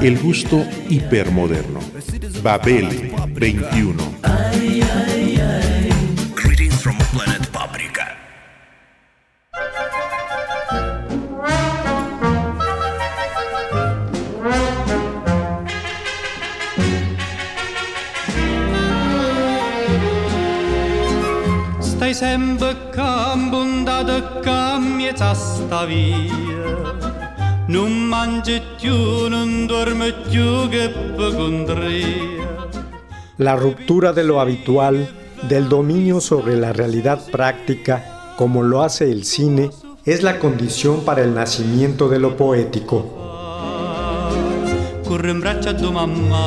El gusto hipermoderno. Babel 21. Greetings from planet Paprika. Stai sempre cambundata cammiezza sta via Non mangi La ruptura de lo habitual, del dominio sobre la realidad práctica, como lo hace el cine, es la condición para el nacimiento de lo poético. Corre in braccio a tua mamma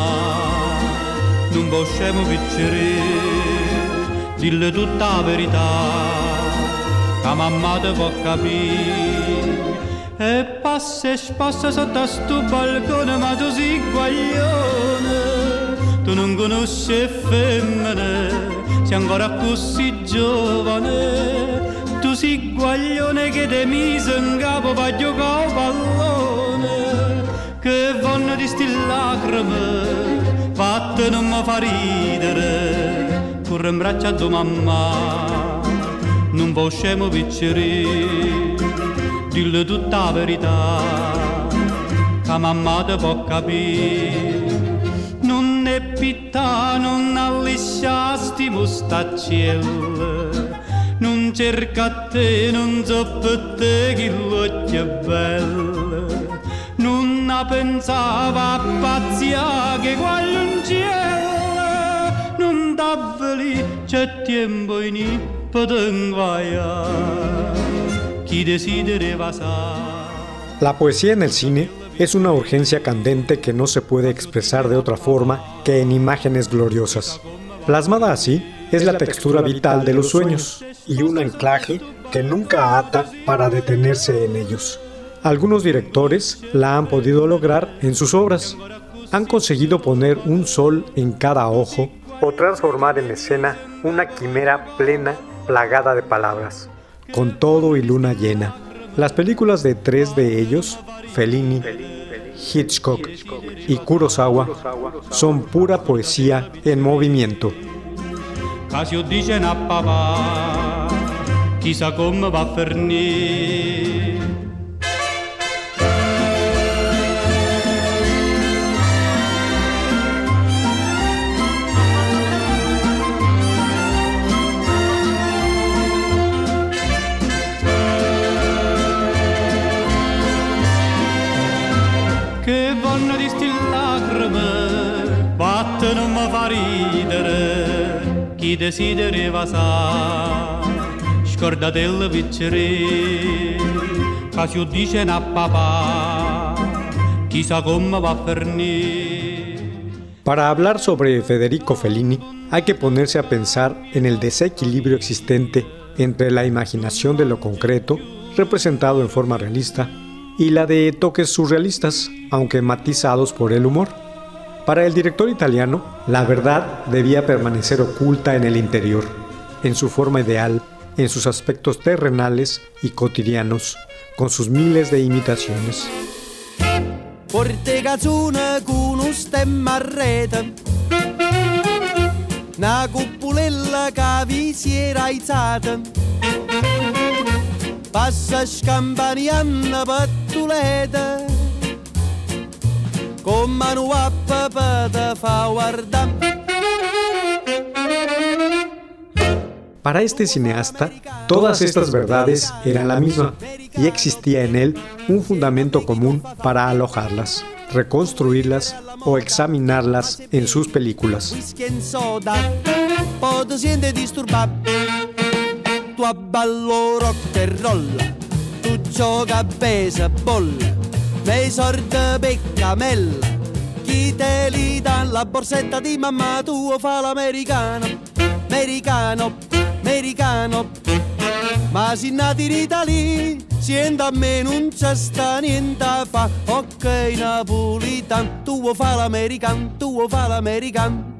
Non possiamo piccere. Dille tutta la verità Che mamma te può capire E passa e spassa sotto a sto balcone Ma tu sei guaglione. Tu non conosci femmine Sei ancora così giovane. Tu sei guaglione che te mise in capo Per giocare a pallone che vanno di sti lacrime, fatte non mi fa ridere, corre in braccio a tua mamma, non possiamo piccere, dille tutta la verità, che mamma te può capire. Non è pittà, non allisciasti mustaccielle, non cerca te, non so per te che l'occhio bello, non pensava a pazzia che quagliunciella non davveli c'è tempo in chi desidereva sa La poesía en el cine es una urgencia candente que no se puede expresar de otra forma que en imágenes gloriosas. Plasmada así, es la textura vital de los sueños y un anclaje que nunca ata para detenerse en ellos. Algunos directores la han podido lograr en sus obras. Han conseguido poner un sol en cada ojo o transformar en escena una quimera plena plagada de palabras, con todo y luna llena. Las películas de tres de ellos, Fellini, Hitchcock y Kurosawa, son pura poesía en movimiento. Para hablar sobre Federico Fellini, hay que ponerse a pensar en el desequilibrio existente entre la imaginación de lo concreto, representado en forma realista, y la de toques surrealistas, aunque matizados por el humor. Para el director italiano, la verdad debía permanecer oculta en el interior, en su forma ideal, en sus aspectos terrenales y cotidianos, con sus miles de imitaciones. Con mano a papà te fa guardare Para este cineasta, todas estas verdades eran la misma y existía en él un fundamento común para alojarlas, reconstruirlas o examinarlas en sus películas. senti disturbato Tu rock roll Tu nei sorte peccamella. Chi te li dà la borsetta di mamma tua fa l'americano, americano, americano. Ma si nati in Italia, siendo a me non c'è sta niente fa. Ok napolitan, tu fa l'american, tu fa l'american.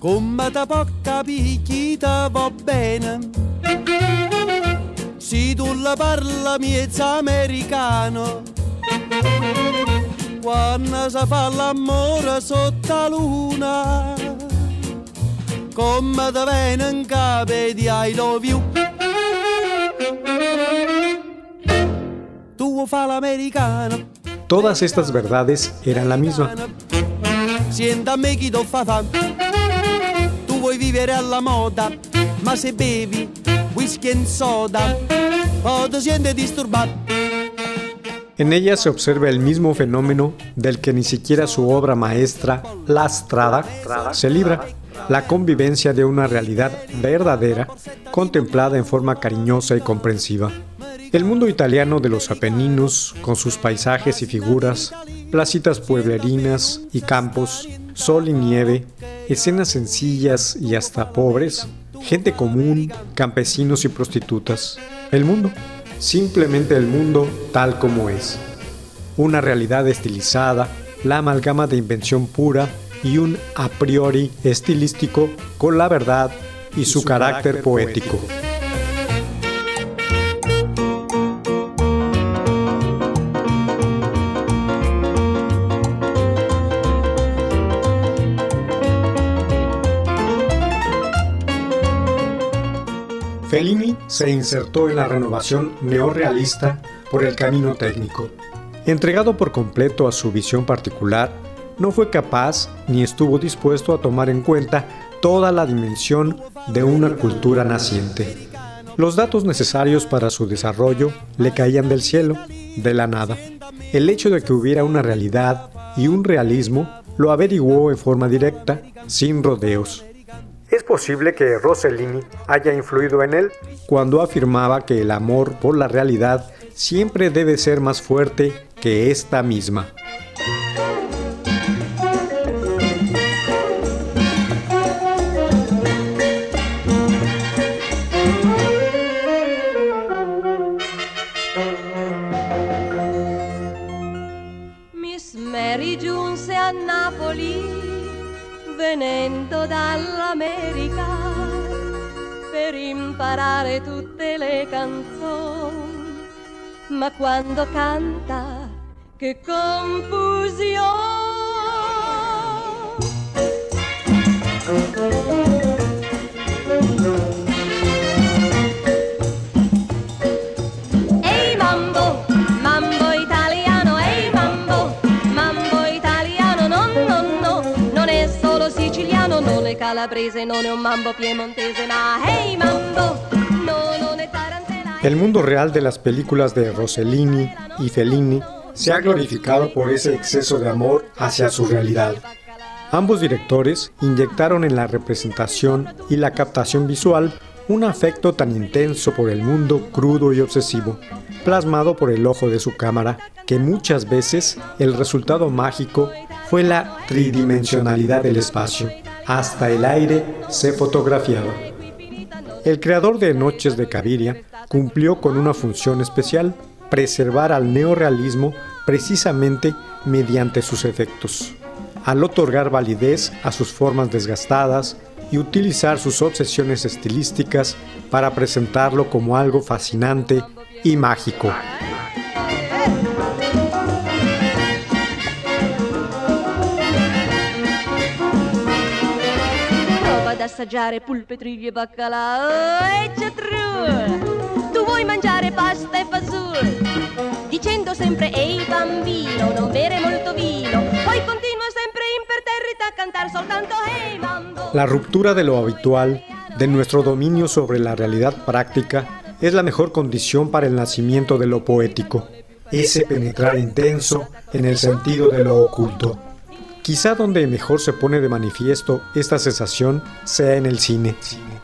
Come te può capire chi va bene? Se tu la parla miezza americano. Quando si fa l'amore sotto la luna Come te viene in capo di I love you Tu fa l'americano? Todas estas verdades eran la misma. Siéntame do fa fa. Tu vuoi vivere alla moda Ma se bevi disturbato En ella se observa el mismo fenómeno del que ni siquiera su obra maestra, La Strada, se libra, la convivencia de una realidad verdadera, contemplada en forma cariñosa y comprensiva. El mundo italiano de los Apeninos, con sus paisajes y figuras, placitas pueblerinas y campos, sol y nieve, escenas sencillas y hasta pobres, gente común, campesinos y prostitutas. El mundo, simplemente el mundo tal como es. Una realidad estilizada, la amalgama de invención pura y un a priori estilístico con la verdad y, su, carácter, poético. Se insertó en la renovación neorrealista por el camino técnico. Entregado por completo a su visión particular, no fue capaz ni estuvo dispuesto a tomar en cuenta toda la dimensión de una cultura naciente. Los datos necesarios para su desarrollo le caían del cielo, de la nada. El hecho de que hubiera una realidad y un realismo lo averiguó en forma directa, sin rodeos. Es posible que Rossellini haya influido en él cuando afirmaba que el amor por la realidad siempre debe ser más fuerte que esta misma. Non è solo siciliano, non è calabrese, non è un mambo piemontese, ma ehi mambo, El mundo real de las películas de Rossellini y Fellini se ha glorificado por ese exceso de amor hacia su realidad. Ambos directores inyectaron en la representación y la captación visual un afecto tan intenso por el mundo crudo y obsesivo, plasmado por el ojo de su cámara, que muchas veces el resultado mágico fue la tridimensionalidad del espacio. Hasta el aire se fotografiaba. El creador de Noches de Caviria cumplió con una función especial, preservar al neorrealismo precisamente mediante sus efectos. Al otorgar validez a sus formas desgastadas y utilizar sus obsesiones estilísticas para presentarlo como algo fascinante y mágico. Ad assaggiare pulpe, triglie e baccalà e ciatrù. Tu vuoi mangiare pasta e fasul Dicendo sempre ehi bambino non bere molto vino Poi continua sempre imperterrita a cantar soltanto ehi mambo La ruptura de lo habitual, de nuestro dominio sobre la realidad práctica, es la mejor condición para el nacimiento de lo poético, ese penetrar intenso en el sentido de lo oculto. Quizá donde mejor se pone de manifiesto esta sensación sea en el cine,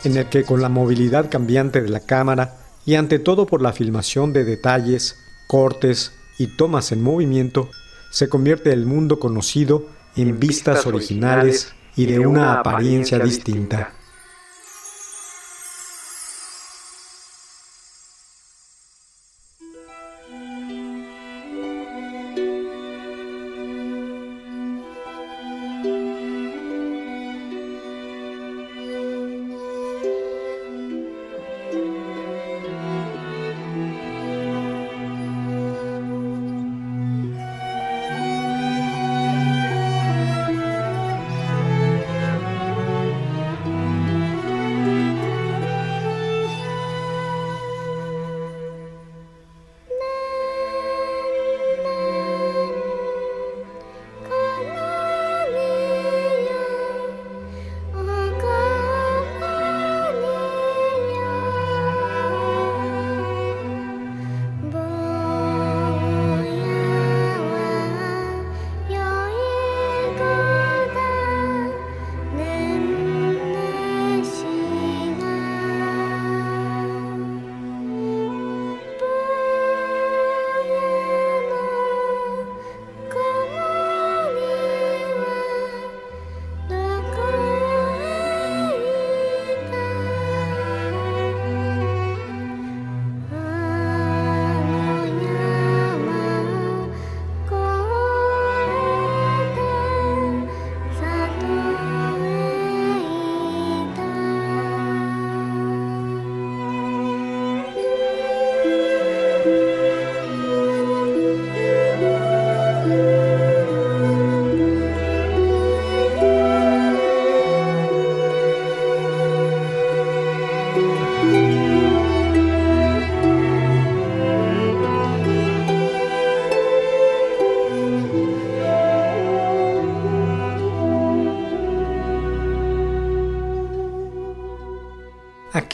en el que con la movilidad cambiante de la cámara y ante todo por la filmación de detalles, cortes y tomas en movimiento, se convierte el mundo conocido en vistas originales y de una apariencia distinta. ¿A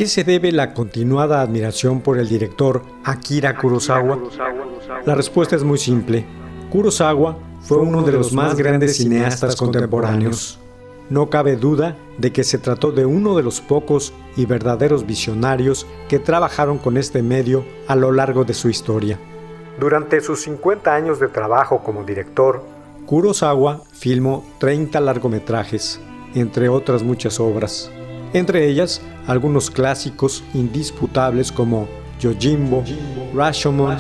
qué se debe la continuada admiración por el director Akira Kurosawa? La respuesta es muy simple. Kurosawa fue uno de los más grandes cineastas contemporáneos. No cabe duda de que se trató de uno de los pocos y verdaderos visionarios que trabajaron con este medio a lo largo de su historia. Durante sus 50 años de trabajo como director, Kurosawa filmó 30 largometrajes, entre otras muchas obras entre ellas algunos clásicos indisputables como Yojimbo, Rashomon,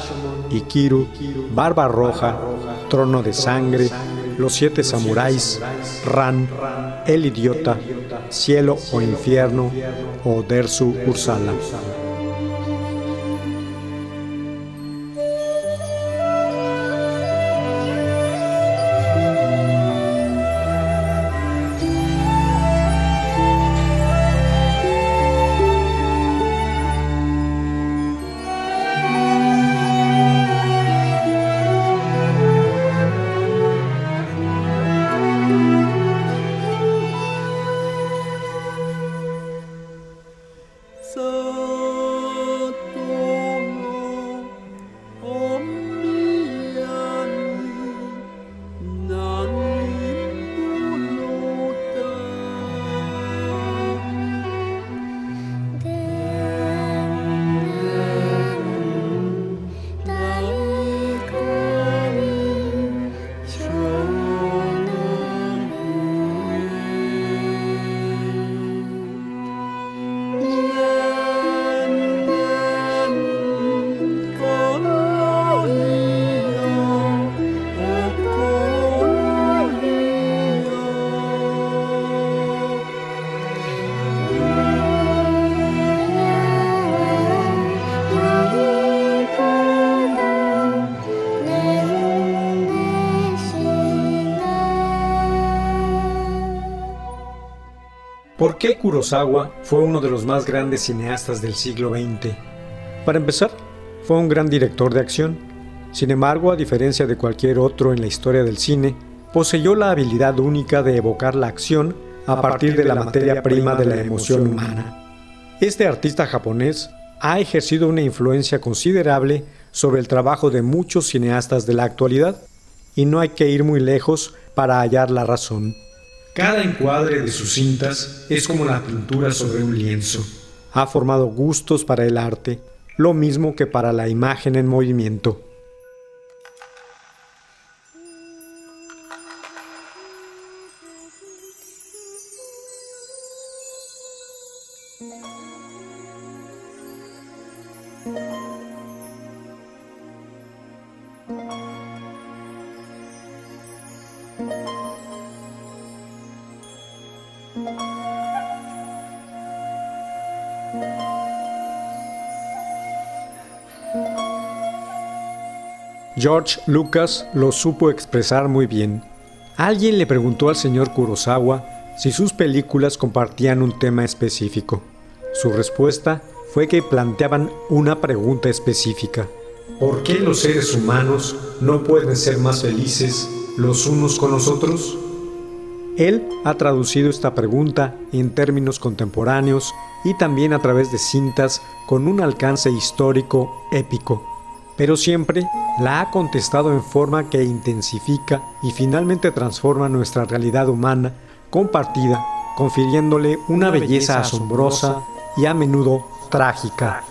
Ikiru, Barba Roja, Trono de Sangre, Los Siete Samuráis, Ran, El Idiota, Cielo o Infierno o Dersu Ursala. ¿Por qué Kurosawa fue uno de los más grandes cineastas del siglo XX? Para empezar, fue un gran director de acción. Sin embargo, a diferencia de cualquier otro en la historia del cine, poseyó la habilidad única de evocar la acción a partir de la materia prima de la emoción humana. Este artista japonés ha ejercido una influencia considerable sobre el trabajo de muchos cineastas de la actualidad, y no hay que ir muy lejos para hallar la razón. Cada encuadre de sus cintas es como la pintura sobre un lienzo. Ha formado gustos para el arte, lo mismo que para la imagen en movimiento. George Lucas lo supo expresar muy bien. Alguien le preguntó al señor Kurosawa si sus películas compartían un tema específico. Su respuesta fue que planteaban una pregunta específica. ¿Por qué los seres humanos no pueden ser más felices los unos con los otros? Él ha traducido esta pregunta en términos contemporáneos y también a través de cintas con un alcance histórico épico pero siempre la ha contestado en forma que intensifica y finalmente transforma nuestra realidad humana compartida, confiriéndole una belleza asombrosa y a menudo trágica.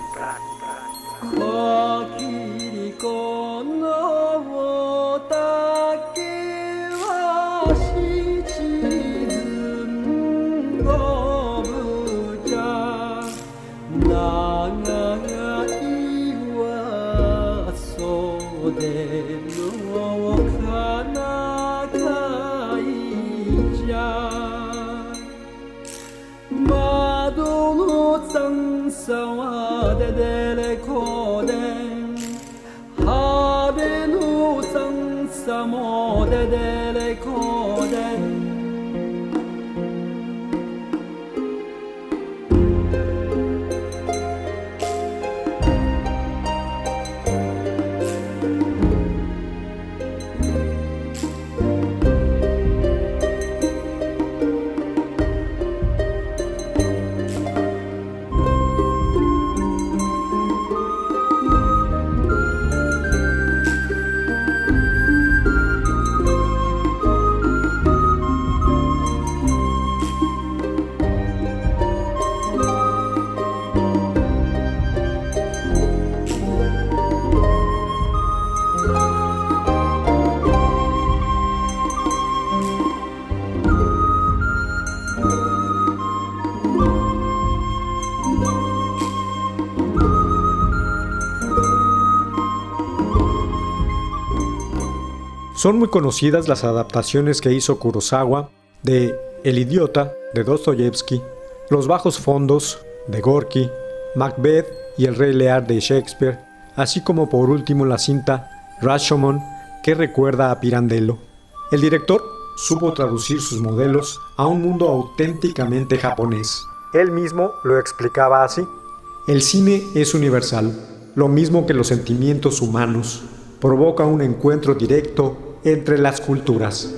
Son muy conocidas las adaptaciones que hizo Kurosawa de El idiota de Dostoyevsky, Los bajos fondos de Gorky, Macbeth y El rey Lear de Shakespeare, así como por último la cinta Rashomon que recuerda a Pirandello. El director supo traducir sus modelos a un mundo auténticamente japonés. Él mismo lo explicaba así. El cine es universal, lo mismo que los sentimientos humanos. Provoca un encuentro directo entre las culturas.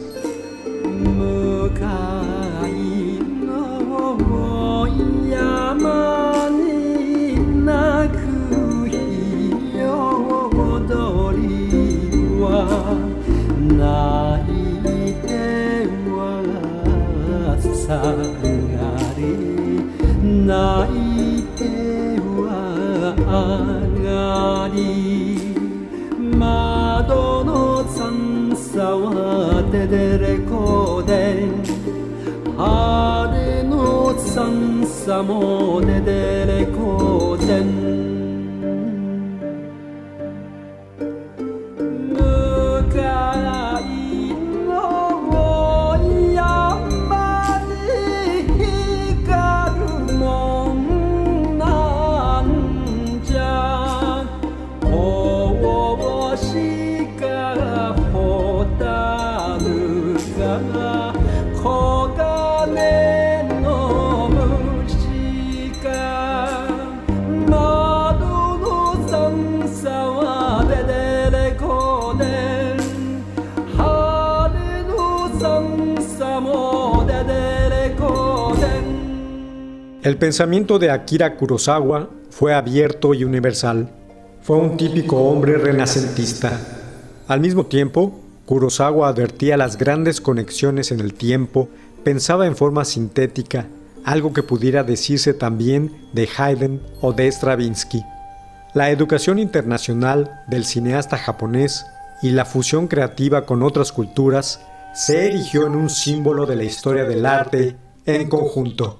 沢手でレコーデ晴れのさんさも手でレコーデ El pensamiento de Akira Kurosawa fue abierto y universal. Fue un típico hombre renacentista. Al mismo tiempo, Kurosawa advertía las grandes conexiones en el tiempo, pensaba en forma sintética, algo que pudiera decirse también de Haydn o de Stravinsky. La educación internacional del cineasta japonés y la fusión creativa con otras culturas se erigió en un símbolo de la historia del arte en conjunto.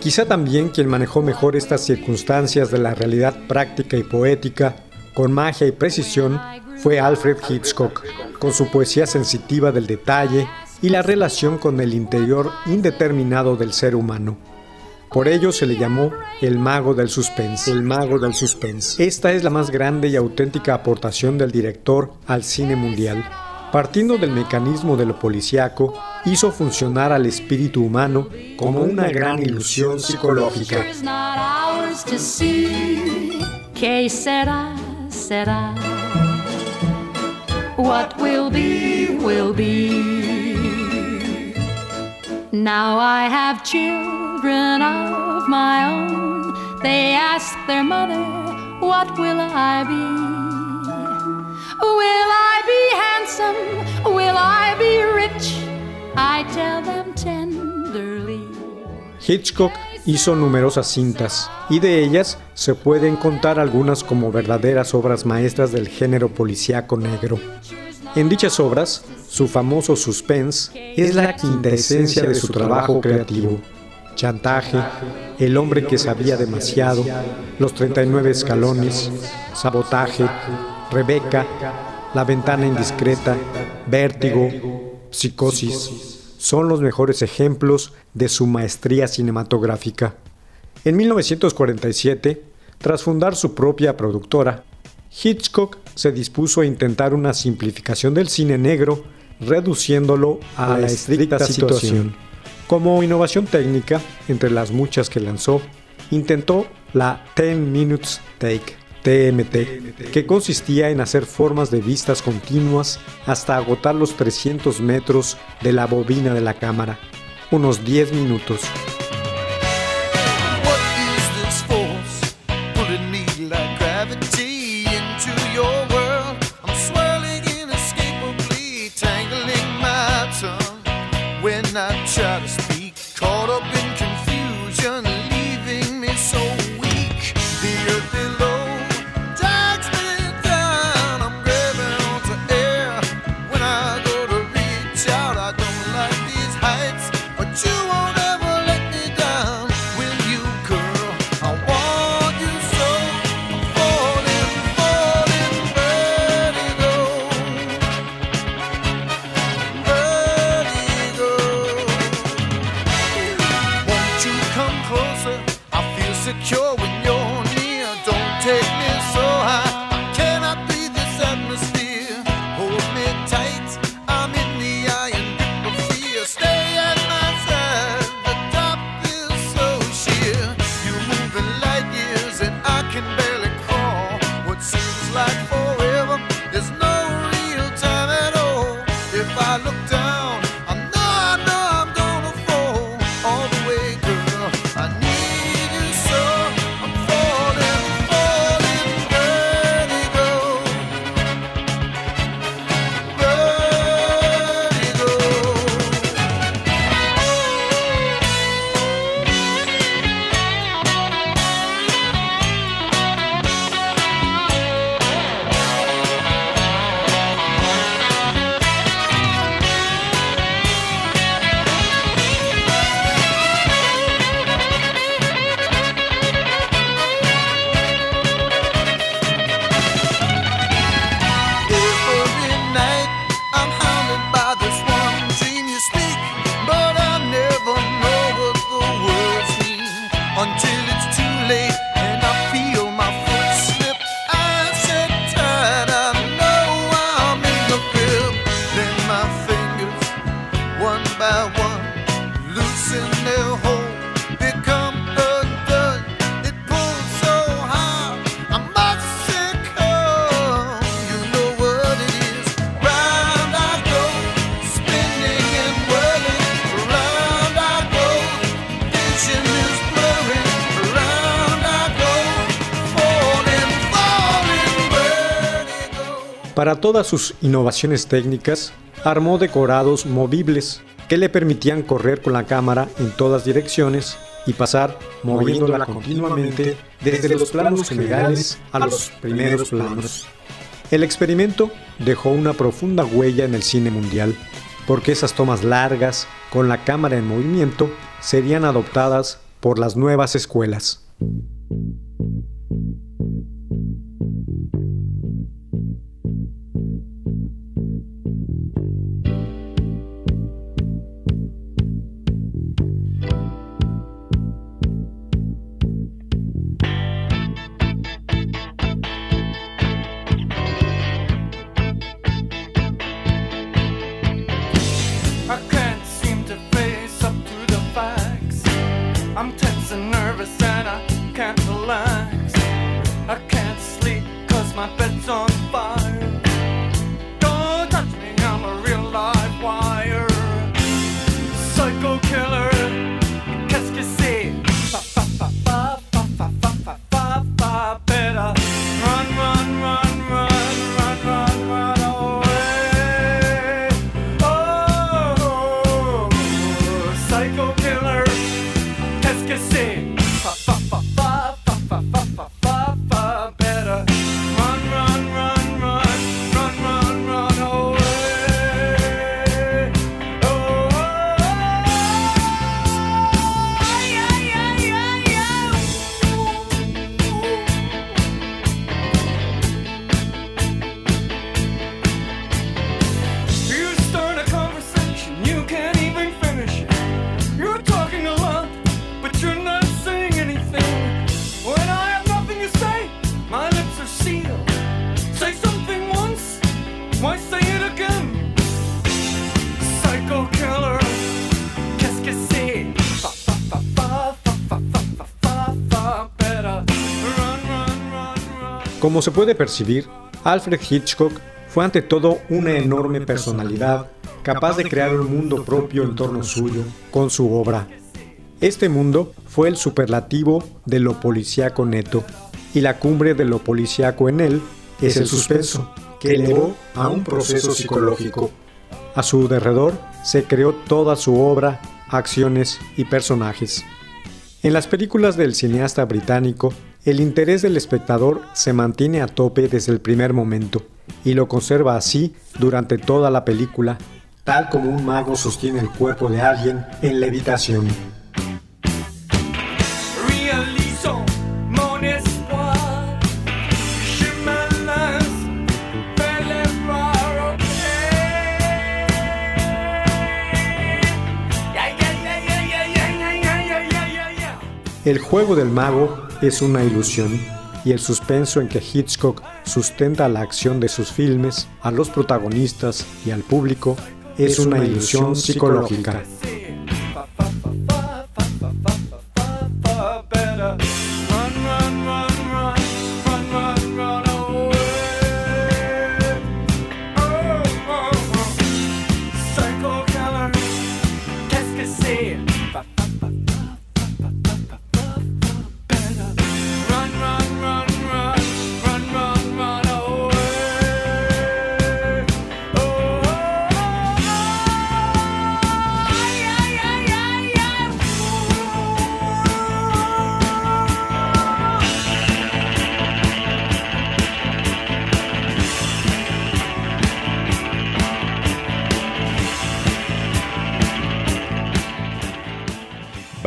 Quizá también quien manejó mejor estas circunstancias de la realidad práctica y poética, con magia y precisión, fue Alfred Hitchcock, con su poesía sensitiva del detalle y la relación con el interior indeterminado del ser humano. Por ello se le llamó el mago del suspense. El mago del suspense. Esta es la más grande y auténtica aportación del director al cine mundial. Partiendo del mecanismo de lo policíaco, hizo funcionar al espíritu humano como una gran ilusión psicológica. ¿Qué será? Será. What will be, will be. Now I have children of my own. They ask their mother, What will I be? Will I be handsome? Will I be rich? I tell them tenderly. Hitchcock hizo numerosas cintas y de ellas se pueden contar algunas como verdaderas obras maestras del género policíaco negro. En dichas obras, su famoso suspense es la quintesencia de su trabajo creativo. Chantaje, El hombre que sabía demasiado, Los 39 escalones, Sabotaje, Rebeca, La ventana indiscreta, Vértigo, Psicosis, son los mejores ejemplos de su maestría cinematográfica. En 1947, tras fundar su propia productora, Hitchcock se dispuso a intentar una simplificación del cine negro, reduciéndolo a, la estricta situación. Como innovación técnica, entre las muchas que lanzó, intentó la 10 Minutes Take, TMT, que consistía en hacer formas de vistas continuas hasta agotar los 300 metros de la bobina de la cámara, unos 10 minutos. take me Para todas sus innovaciones técnicas, armó decorados movibles que le permitían correr con la cámara en todas direcciones y pasar moviéndola continuamente desde los planos generales a los primeros planos. El experimento dejó una profunda huella en el cine mundial, porque esas tomas largas, con la cámara en movimiento, serían adoptadas por las nuevas escuelas. Como se puede percibir, Alfred Hitchcock fue ante todo una enorme personalidad, capaz de crear un mundo propio en torno suyo con su obra. Este mundo fue el superlativo de lo policíaco neto, y la cumbre de lo policíaco en él es el suspenso, que elevó a un proceso psicológico. A su derredor se creó toda su obra, acciones y personajes. En las películas del cineasta británico el interés del espectador se mantiene a tope desde el primer momento y lo conserva así durante toda la película, tal como un mago sostiene el cuerpo de alguien en levitación. El juego del mago es una ilusión y el suspenso en que Hitchcock sustenta la acción de sus filmes a los protagonistas y al público es una ilusión psicológica.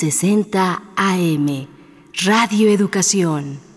60 AM, Radio Educación.